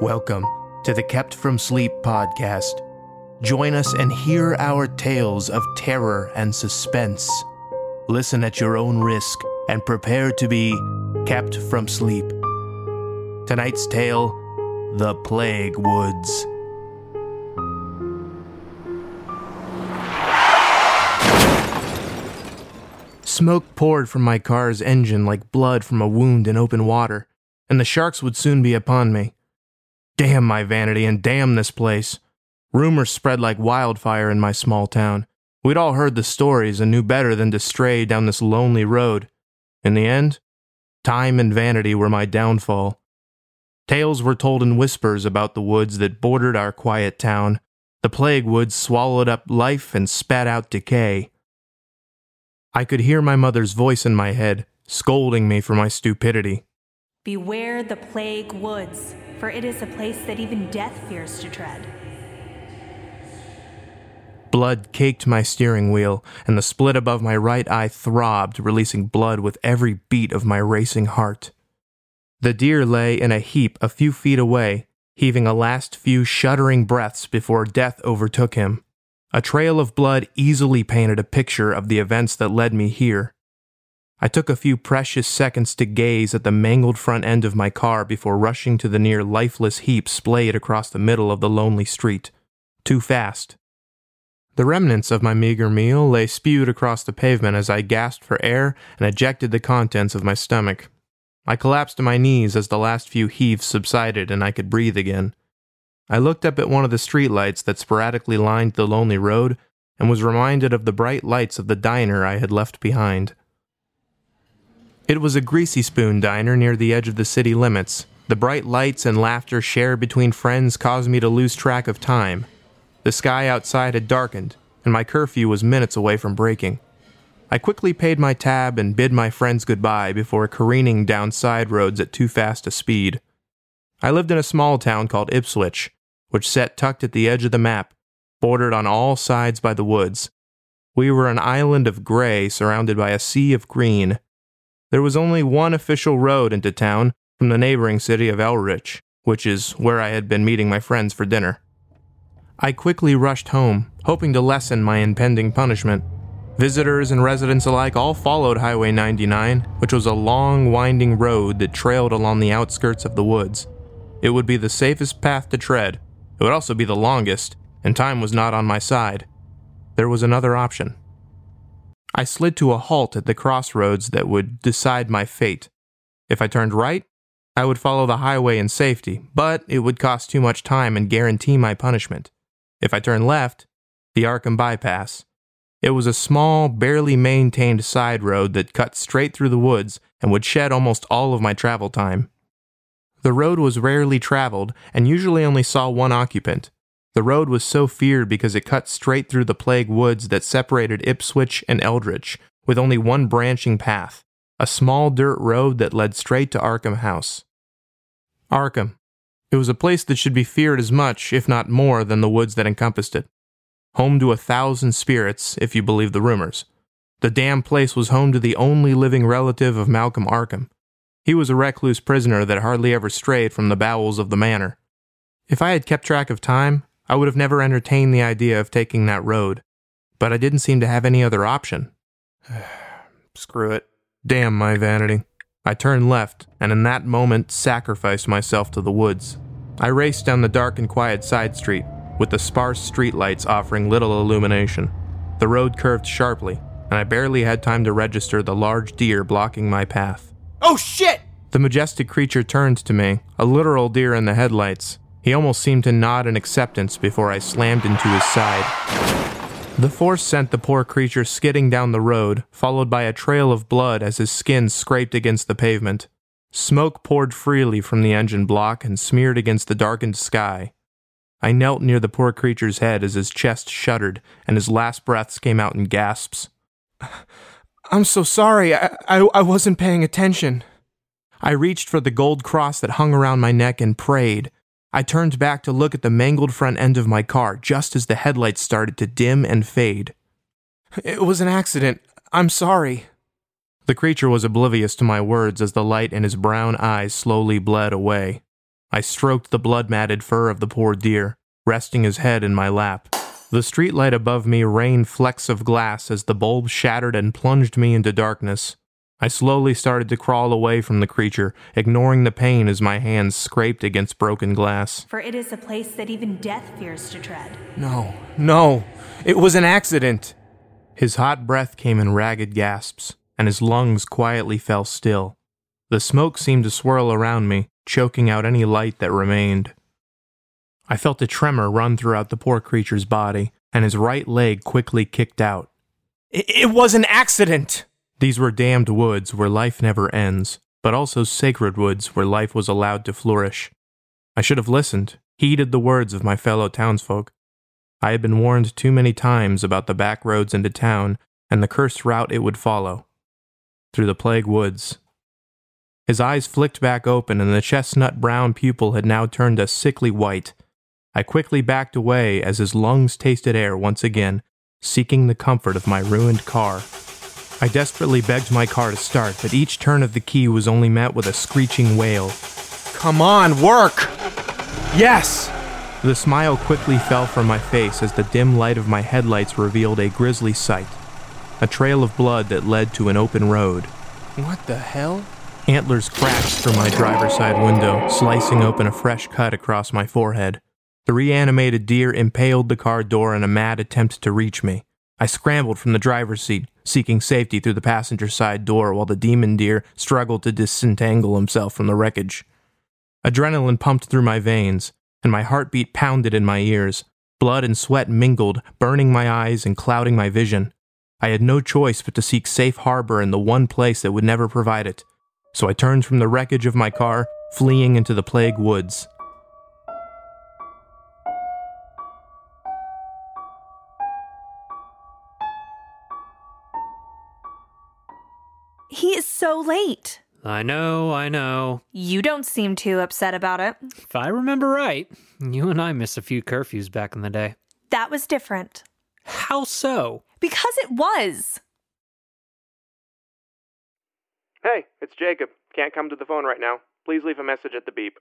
Welcome to the Kept from Sleep podcast. Join us and hear our tales of terror and suspense. Listen at your own risk and prepare to be kept from sleep. Tonight's tale The Plague Woods. Smoke poured from my car's engine like blood from a wound in open water, and the sharks would soon be upon me. Damn my vanity and damn this place. Rumors spread like wildfire in my small town. We'd all heard the stories and knew better than to stray down this lonely road. In the end, time and vanity were my downfall. Tales were told in whispers about the woods that bordered our quiet town. The plague woods swallowed up life and spat out decay. I could hear my mother's voice in my head, scolding me for my stupidity. Beware the plague woods, for it is a place that even death fears to tread. Blood caked my steering wheel, and the split above my right eye throbbed, releasing blood with every beat of my racing heart. The deer lay in a heap a few feet away, heaving a last few shuddering breaths before death overtook him. A trail of blood easily painted a picture of the events that led me here. I took a few precious seconds to gaze at the mangled front end of my car before rushing to the near lifeless heap splayed across the middle of the lonely street. Too fast. The remnants of my meager meal lay spewed across the pavement as I gasped for air and ejected the contents of my stomach. I collapsed to my knees as the last few heaves subsided and I could breathe again. I looked up at one of the streetlights that sporadically lined the lonely road and was reminded of the bright lights of the diner I had left behind. It was a greasy spoon diner near the edge of the city limits. The bright lights and laughter shared between friends caused me to lose track of time. The sky outside had darkened, and my curfew was minutes away from breaking. I quickly paid my tab and bid my friends goodbye before careening down side roads at too fast a speed. I lived in a small town called Ipswich, which sat tucked at the edge of the map, bordered on all sides by the woods. We were an island of gray surrounded by a sea of green, there was only one official road into town from the neighboring city of Eldritch, which is where I had been meeting my friends for dinner. I quickly rushed home, hoping to lessen my impending punishment. Visitors and residents alike all followed Highway 99, which was a long, winding road that trailed along the outskirts of the woods. It would be the safest path to tread. It would also be the longest, and time was not on my side. There was another option. I slid to a halt at the crossroads that would decide my fate. If I turned right, I would follow the highway in safety, but it would cost too much time and guarantee my punishment. If I turned left, the Arkham bypass. It was a small, barely maintained side road that cut straight through the woods and would shed almost all of my travel time. The road was rarely traveled and usually only saw one occupant, the road was so feared because it cut straight through the plague woods that separated Ipswich and Eldritch, with only one branching path, a small dirt road that led straight to Arkham House. Arkham. It was a place that should be feared as much, if not more, than the woods that encompassed it. Home to a thousand spirits, if you believe the rumors. The damn place was home to the only living relative of Malcolm Arkham. He was a recluse prisoner that hardly ever strayed from the bowels of the manor. If I had kept track of time, I would have never entertained the idea of taking that road, but I didn't seem to have any other option. Screw it. Damn my vanity. I turned left, and in that moment sacrificed myself to the woods. I raced down the dark and quiet side street, with the sparse streetlights offering little illumination. The road curved sharply, and I barely had time to register the large deer blocking my path. Oh shit! The majestic creature turned to me, a literal deer in the headlights, he almost seemed to nod in acceptance before I slammed into his side. The force sent the poor creature skidding down the road, followed by a trail of blood as his skin scraped against the pavement. Smoke poured freely from the engine block and smeared against the darkened sky. I knelt near the poor creature's head as his chest shuddered and his last breaths came out in gasps. I'm so sorry. I, I, I wasn't paying attention. I reached for the gold cross that hung around my neck and prayed, I turned back to look at the mangled front end of my car just as the headlights started to dim and fade. It was an accident. I'm sorry. The creature was oblivious to my words as the light in his brown eyes slowly bled away. I stroked the blood matted fur of the poor deer, resting his head in my lap. The streetlight above me rained flecks of glass as the bulb shattered and plunged me into darkness. I slowly started to crawl away from the creature, ignoring the pain as my hands scraped against broken glass. For it is a place that even death fears to tread. No, no, it was an accident. His hot breath came in ragged gasps, and his lungs quietly fell still. The smoke seemed to swirl around me, choking out any light that remained. I felt a tremor run throughout the poor creature's body, and his right leg quickly kicked out. It, it was an accident. These were damned woods where life never ends, but also sacred woods where life was allowed to flourish. I should have listened, heeded the words of my fellow townsfolk. I had been warned too many times about the back roads into town and the cursed route it would follow through the plague woods. His eyes flicked back open, and the chestnut brown pupil had now turned a sickly white. I quickly backed away as his lungs tasted air once again, seeking the comfort of my ruined car. I desperately begged my car to start, but each turn of the key was only met with a screeching wail. Come on, work! Yes! The smile quickly fell from my face as the dim light of my headlights revealed a grisly sight a trail of blood that led to an open road. What the hell? Antlers crashed through my driver's side window, slicing open a fresh cut across my forehead. The reanimated deer impaled the car door in a mad attempt to reach me. I scrambled from the driver's seat, seeking safety through the passenger side door while the demon deer struggled to disentangle himself from the wreckage. Adrenaline pumped through my veins, and my heartbeat pounded in my ears. Blood and sweat mingled, burning my eyes and clouding my vision. I had no choice but to seek safe harbor in the one place that would never provide it. So I turned from the wreckage of my car, fleeing into the plague woods. Late. I know, I know. You don't seem too upset about it. If I remember right, you and I missed a few curfews back in the day. That was different. How so? Because it was. Hey, it's Jacob. Can't come to the phone right now. Please leave a message at the beep.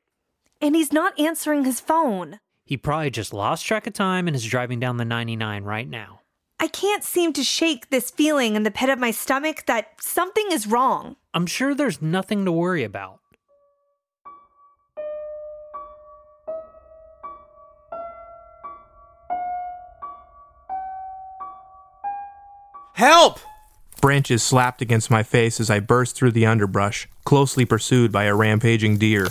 And he's not answering his phone. He probably just lost track of time and is driving down the 99 right now. I can't seem to shake this feeling in the pit of my stomach that something is wrong. I'm sure there's nothing to worry about. Help! Branches slapped against my face as I burst through the underbrush, closely pursued by a rampaging deer.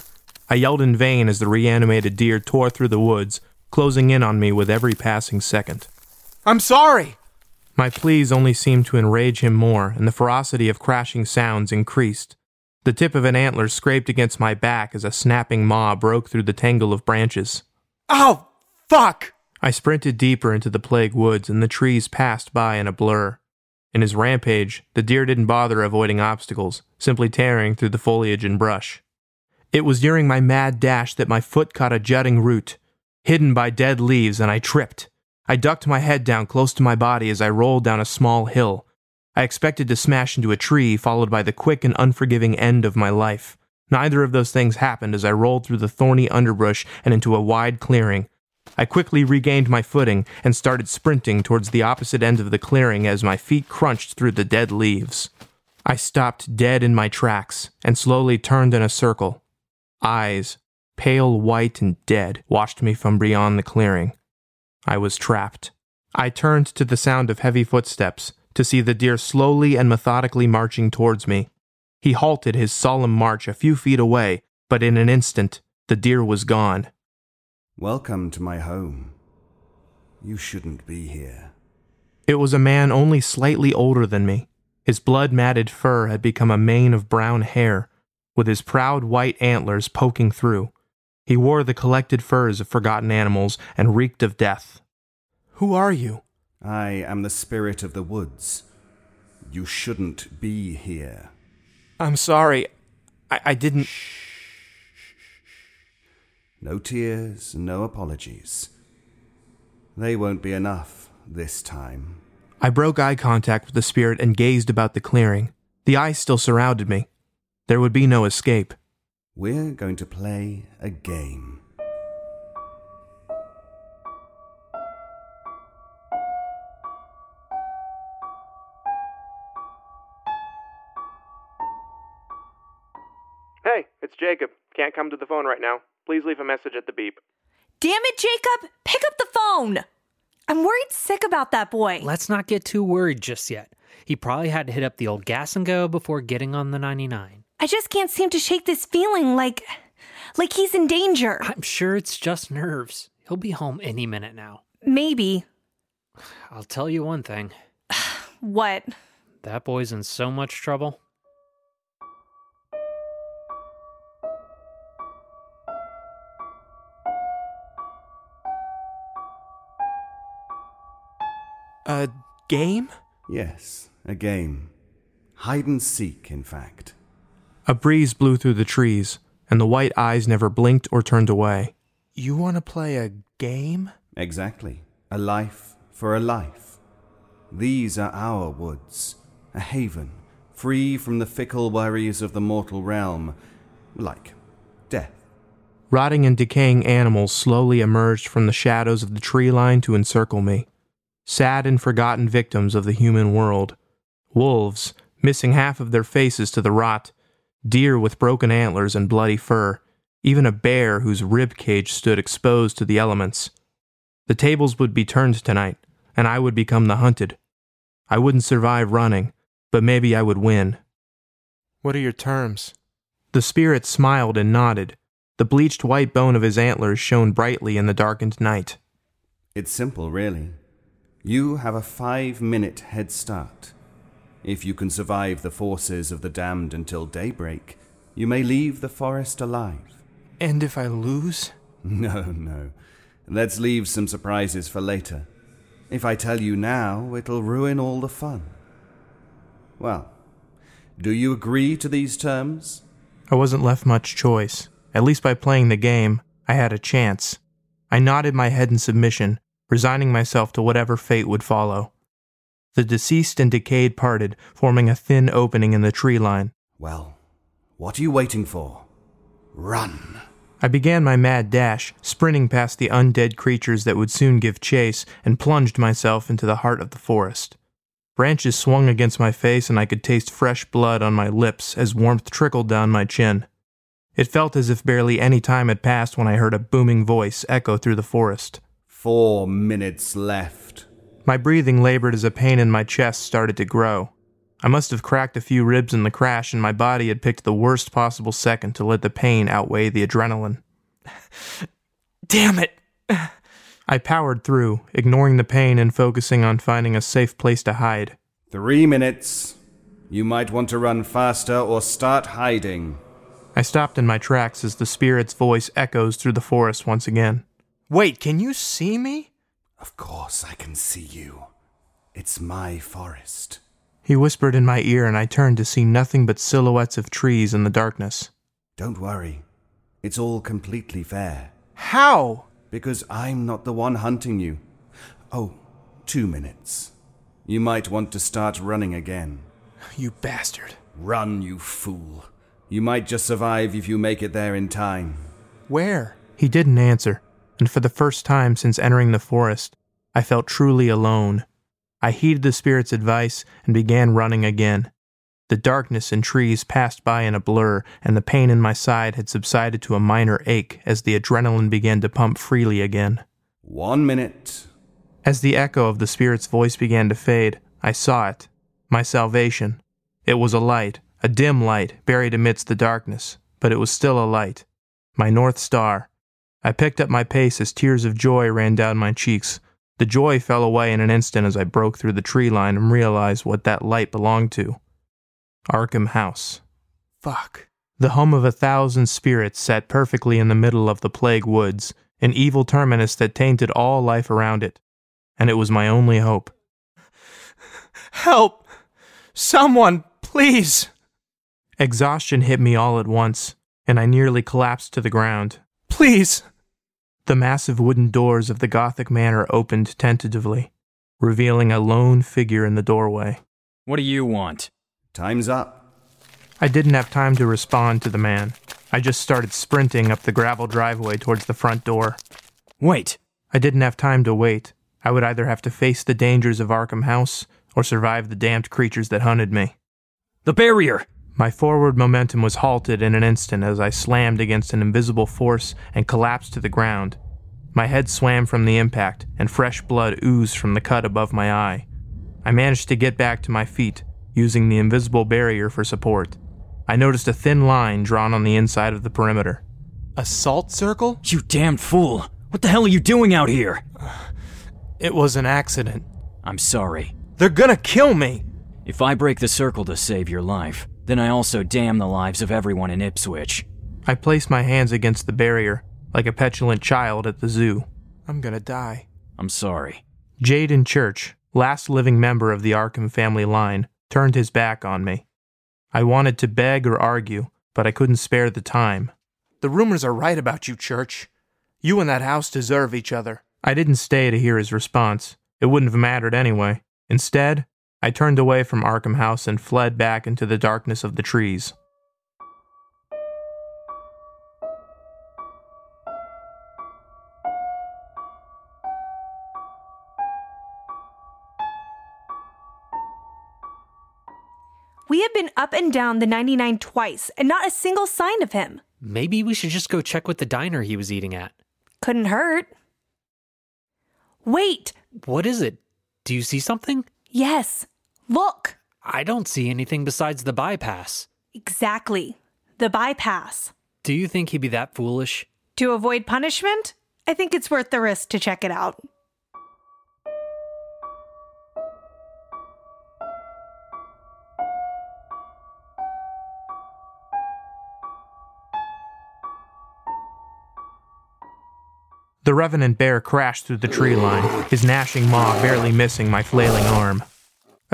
I yelled in vain as the reanimated deer tore through the woods, closing in on me with every passing second. I'm sorry! My pleas only seemed to enrage him more, and the ferocity of crashing sounds increased. The tip of an antler scraped against my back as a snapping maw broke through the tangle of branches. Oh, fuck! I sprinted deeper into the plague woods, and the trees passed by in a blur. In his rampage, the deer didn't bother avoiding obstacles, simply tearing through the foliage and brush. It was during my mad dash that my foot caught a jutting root, hidden by dead leaves, and I tripped. I ducked my head down close to my body as I rolled down a small hill. I expected to smash into a tree, followed by the quick and unforgiving end of my life. Neither of those things happened as I rolled through the thorny underbrush and into a wide clearing, I quickly regained my footing and started sprinting towards the opposite end of the clearing as my feet crunched through the dead leaves. I stopped dead in my tracks and slowly turned in a circle. Eyes, pale white and dead, watched me from beyond the clearing. I was trapped. I turned to the sound of heavy footsteps to see the deer slowly and methodically marching towards me. He halted his solemn march a few feet away, but in an instant, the deer was gone. Welcome to my home. You shouldn't be here. It was a man only slightly older than me. His blood matted fur had become a mane of brown hair, with his proud white antlers poking through. He wore the collected furs of forgotten animals and reeked of death. Who are you? I am the spirit of the woods. You shouldn't be here. I'm sorry. I, I didn't. No tears, no apologies. They won't be enough this time. I broke eye contact with the spirit and gazed about the clearing. The ice still surrounded me. There would be no escape. We're going to play a game. Hey, it's Jacob. Can't come to the phone right now. Please leave a message at the beep. Damn it, Jacob! Pick up the phone! I'm worried sick about that boy. Let's not get too worried just yet. He probably had to hit up the old gas and go before getting on the 99. I just can't seem to shake this feeling like. like he's in danger. I'm sure it's just nerves. He'll be home any minute now. Maybe. I'll tell you one thing What? that boy's in so much trouble. A game? Yes, a game. Hide and seek, in fact. A breeze blew through the trees, and the white eyes never blinked or turned away. You want to play a game? Exactly. A life for a life. These are our woods, a haven, free from the fickle worries of the mortal realm, like death. Rotting and decaying animals slowly emerged from the shadows of the tree line to encircle me. Sad and forgotten victims of the human world. Wolves, missing half of their faces to the rot. Deer with broken antlers and bloody fur. Even a bear whose rib cage stood exposed to the elements. The tables would be turned tonight, and I would become the hunted. I wouldn't survive running, but maybe I would win. What are your terms? The spirit smiled and nodded. The bleached white bone of his antlers shone brightly in the darkened night. It's simple, really. You have a five minute head start. If you can survive the forces of the damned until daybreak, you may leave the forest alive. And if I lose? No, no. Let's leave some surprises for later. If I tell you now, it'll ruin all the fun. Well, do you agree to these terms? I wasn't left much choice. At least by playing the game, I had a chance. I nodded my head in submission, resigning myself to whatever fate would follow. The deceased and decayed parted, forming a thin opening in the tree line. Well, what are you waiting for? Run! I began my mad dash, sprinting past the undead creatures that would soon give chase, and plunged myself into the heart of the forest. Branches swung against my face, and I could taste fresh blood on my lips as warmth trickled down my chin. It felt as if barely any time had passed when I heard a booming voice echo through the forest. Four minutes left. My breathing labored as a pain in my chest started to grow. I must have cracked a few ribs in the crash, and my body had picked the worst possible second to let the pain outweigh the adrenaline. Damn it! I powered through, ignoring the pain and focusing on finding a safe place to hide. Three minutes. You might want to run faster or start hiding. I stopped in my tracks as the spirit's voice echoes through the forest once again. Wait, can you see me? Of course I can see you. It's my forest. He whispered in my ear, and I turned to see nothing but silhouettes of trees in the darkness. Don't worry. It's all completely fair. How? Because I'm not the one hunting you. Oh, two minutes. You might want to start running again. You bastard. Run, you fool. You might just survive if you make it there in time. Where? He didn't answer, and for the first time since entering the forest, I felt truly alone. I heeded the spirit's advice and began running again. The darkness and trees passed by in a blur, and the pain in my side had subsided to a minor ache as the adrenaline began to pump freely again. One minute. As the echo of the spirit's voice began to fade, I saw it my salvation. It was a light, a dim light, buried amidst the darkness, but it was still a light. My North Star. I picked up my pace as tears of joy ran down my cheeks. The joy fell away in an instant as I broke through the tree line and realized what that light belonged to Arkham House. Fuck. The home of a thousand spirits sat perfectly in the middle of the plague woods, an evil terminus that tainted all life around it. And it was my only hope. Help! Someone, please! Exhaustion hit me all at once, and I nearly collapsed to the ground. Please! The massive wooden doors of the Gothic manor opened tentatively, revealing a lone figure in the doorway. What do you want? Time's up. I didn't have time to respond to the man. I just started sprinting up the gravel driveway towards the front door. Wait. I didn't have time to wait. I would either have to face the dangers of Arkham House or survive the damned creatures that hunted me. The barrier! My forward momentum was halted in an instant as I slammed against an invisible force and collapsed to the ground. My head swam from the impact, and fresh blood oozed from the cut above my eye. I managed to get back to my feet, using the invisible barrier for support. I noticed a thin line drawn on the inside of the perimeter. A salt circle? You damned fool! What the hell are you doing out here? It was an accident. I'm sorry. They're gonna kill me! If I break the circle to save your life, then I also damn the lives of everyone in Ipswich. I placed my hands against the barrier, like a petulant child at the zoo. I'm gonna die. I'm sorry. Jaden Church, last living member of the Arkham family line, turned his back on me. I wanted to beg or argue, but I couldn't spare the time. The rumors are right about you, Church. You and that house deserve each other. I didn't stay to hear his response. It wouldn't have mattered anyway. Instead, I turned away from Arkham House and fled back into the darkness of the trees. We have been up and down the 99 twice and not a single sign of him. Maybe we should just go check with the diner he was eating at. Couldn't hurt. Wait! What is it? Do you see something? Yes. Look! I don't see anything besides the bypass. Exactly. The bypass. Do you think he'd be that foolish? To avoid punishment? I think it's worth the risk to check it out. The revenant bear crashed through the tree line, his gnashing maw barely missing my flailing arm.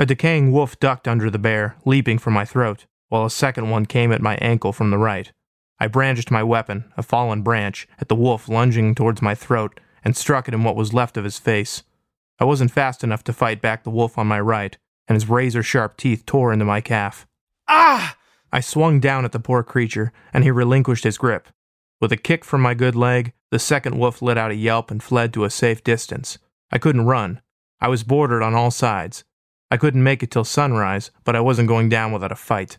A decaying wolf ducked under the bear, leaping for my throat, while a second one came at my ankle from the right. I brandished my weapon, a fallen branch, at the wolf lunging towards my throat and struck it in what was left of his face. I wasn't fast enough to fight back the wolf on my right, and his razor sharp teeth tore into my calf. Ah! I swung down at the poor creature, and he relinquished his grip. With a kick from my good leg, the second wolf let out a yelp and fled to a safe distance. I couldn't run. I was bordered on all sides. I couldn't make it till sunrise, but I wasn't going down without a fight.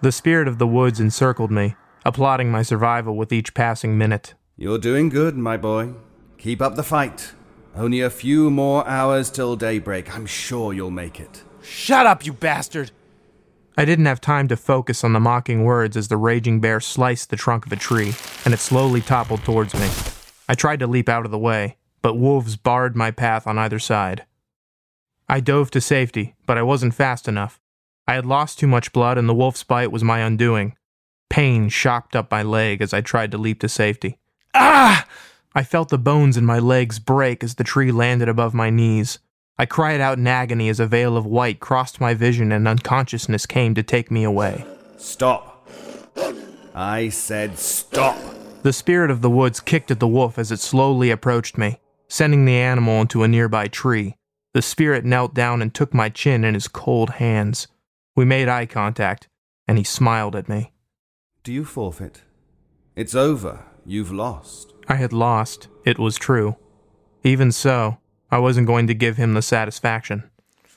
The spirit of the woods encircled me, applauding my survival with each passing minute. You're doing good, my boy. Keep up the fight. Only a few more hours till daybreak. I'm sure you'll make it. Shut up, you bastard! I didn't have time to focus on the mocking words as the raging bear sliced the trunk of a tree, and it slowly toppled towards me. I tried to leap out of the way, but wolves barred my path on either side. I dove to safety, but I wasn't fast enough. I had lost too much blood, and the wolf's bite was my undoing. Pain shocked up my leg as I tried to leap to safety. Ah! I felt the bones in my legs break as the tree landed above my knees. I cried out in agony as a veil of white crossed my vision and unconsciousness came to take me away. Stop. I said stop. The spirit of the woods kicked at the wolf as it slowly approached me, sending the animal into a nearby tree. The spirit knelt down and took my chin in his cold hands. We made eye contact, and he smiled at me. Do you forfeit? It's over. You've lost. I had lost, it was true. Even so, I wasn't going to give him the satisfaction.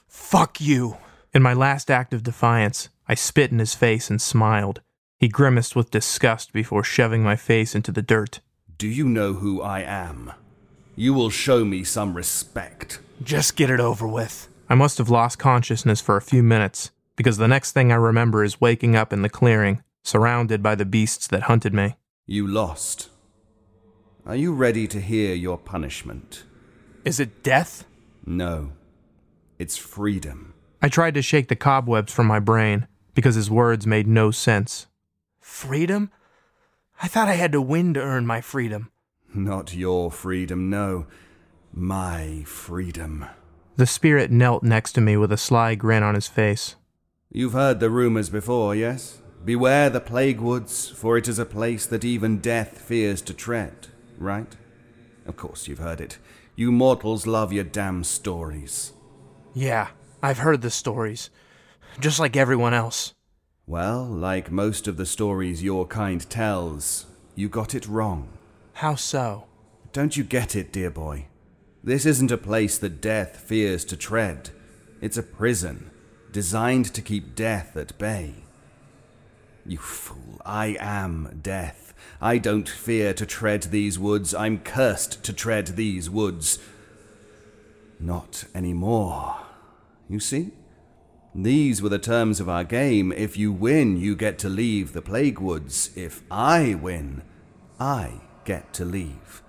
Fuck you! In my last act of defiance, I spit in his face and smiled. He grimaced with disgust before shoving my face into the dirt. Do you know who I am? You will show me some respect. Just get it over with. I must have lost consciousness for a few minutes, because the next thing I remember is waking up in the clearing, surrounded by the beasts that hunted me. You lost. Are you ready to hear your punishment? Is it death? No. It's freedom. I tried to shake the cobwebs from my brain, because his words made no sense. Freedom? I thought I had to win to earn my freedom. Not your freedom, no. My freedom. The spirit knelt next to me with a sly grin on his face. You've heard the rumors before, yes? Beware the plague woods, for it is a place that even death fears to tread, right? Of course you've heard it. You mortals love your damn stories. Yeah, I've heard the stories, just like everyone else. Well, like most of the stories your kind tells, you got it wrong. How so? Don't you get it, dear boy? This isn't a place that death fears to tread. It's a prison, designed to keep death at bay. You fool, I am death. I don't fear to tread these woods. I'm cursed to tread these woods. Not anymore. You see? These were the terms of our game. If you win, you get to leave the Plague Woods. If I win, I get to leave.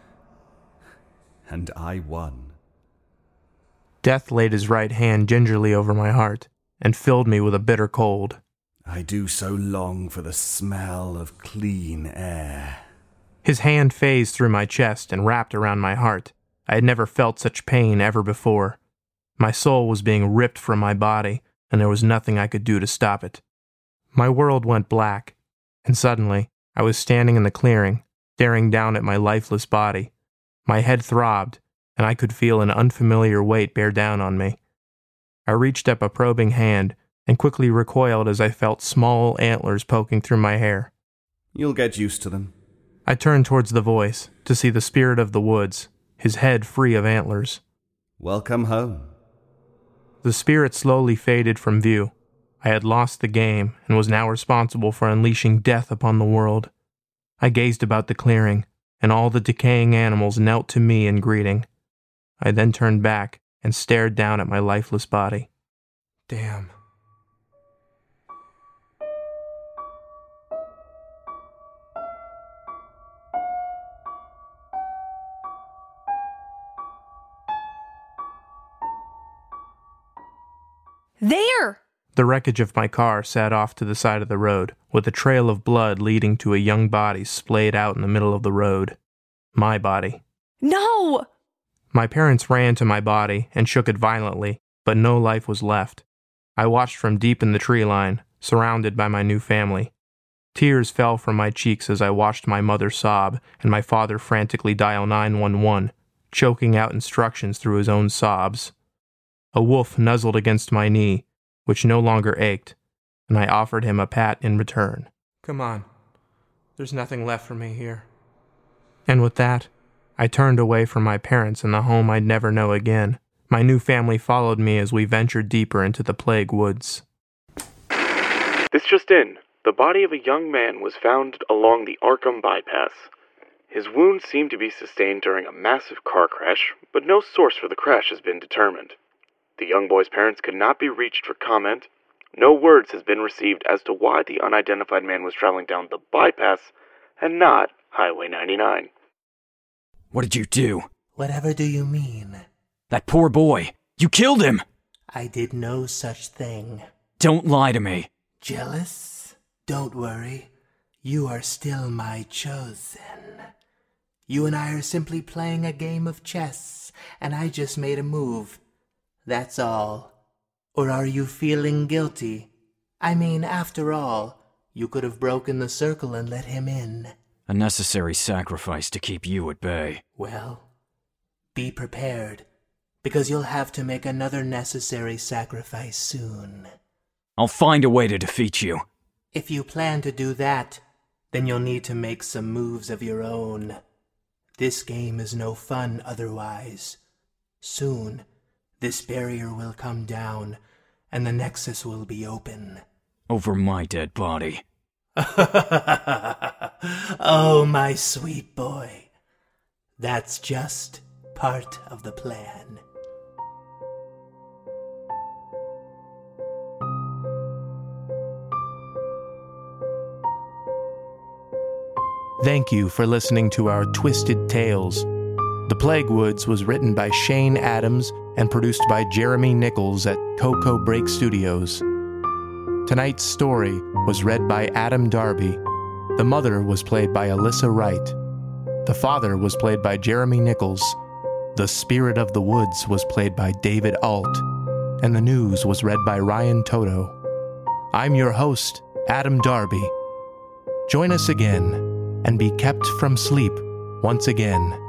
And I won. Death laid his right hand gingerly over my heart and filled me with a bitter cold. I do so long for the smell of clean air. His hand phased through my chest and wrapped around my heart. I had never felt such pain ever before. My soul was being ripped from my body, and there was nothing I could do to stop it. My world went black, and suddenly I was standing in the clearing, staring down at my lifeless body. My head throbbed, and I could feel an unfamiliar weight bear down on me. I reached up a probing hand and quickly recoiled as I felt small antlers poking through my hair. You'll get used to them. I turned towards the voice to see the spirit of the woods, his head free of antlers. Welcome home. The spirit slowly faded from view. I had lost the game and was now responsible for unleashing death upon the world. I gazed about the clearing, and all the decaying animals knelt to me in greeting. I then turned back and stared down at my lifeless body. Damn. There! The wreckage of my car sat off to the side of the road, with a trail of blood leading to a young body splayed out in the middle of the road. My body. No! My parents ran to my body and shook it violently, but no life was left. I watched from deep in the tree line, surrounded by my new family. Tears fell from my cheeks as I watched my mother sob and my father frantically dial 911, choking out instructions through his own sobs. A wolf nuzzled against my knee, which no longer ached, and I offered him a pat in return. Come on. There's nothing left for me here. And with that, I turned away from my parents and the home I'd never know again. My new family followed me as we ventured deeper into the plague woods. This just in. The body of a young man was found along the Arkham bypass. His wounds seem to be sustained during a massive car crash, but no source for the crash has been determined. The young boy's parents could not be reached for comment. No words has been received as to why the unidentified man was traveling down the bypass and not Highway 99. What did you do? Whatever do you mean? That poor boy. You killed him! I did no such thing. Don't lie to me. Jealous? Don't worry. You are still my chosen. You and I are simply playing a game of chess, and I just made a move. That's all. Or are you feeling guilty? I mean, after all, you could have broken the circle and let him in. A necessary sacrifice to keep you at bay. Well, be prepared, because you'll have to make another necessary sacrifice soon. I'll find a way to defeat you. If you plan to do that, then you'll need to make some moves of your own. This game is no fun otherwise. Soon, this barrier will come down, and the Nexus will be open. Over my dead body. oh, my sweet boy. That's just part of the plan. Thank you for listening to our Twisted Tales. The Plague Woods was written by Shane Adams and produced by Jeremy Nichols at Coco Break Studios. Tonight's story was read by Adam Darby. The mother was played by Alyssa Wright. The father was played by Jeremy Nichols. The Spirit of the Woods was played by David Alt. And the news was read by Ryan Toto. I'm your host, Adam Darby. Join us again and be kept from sleep once again.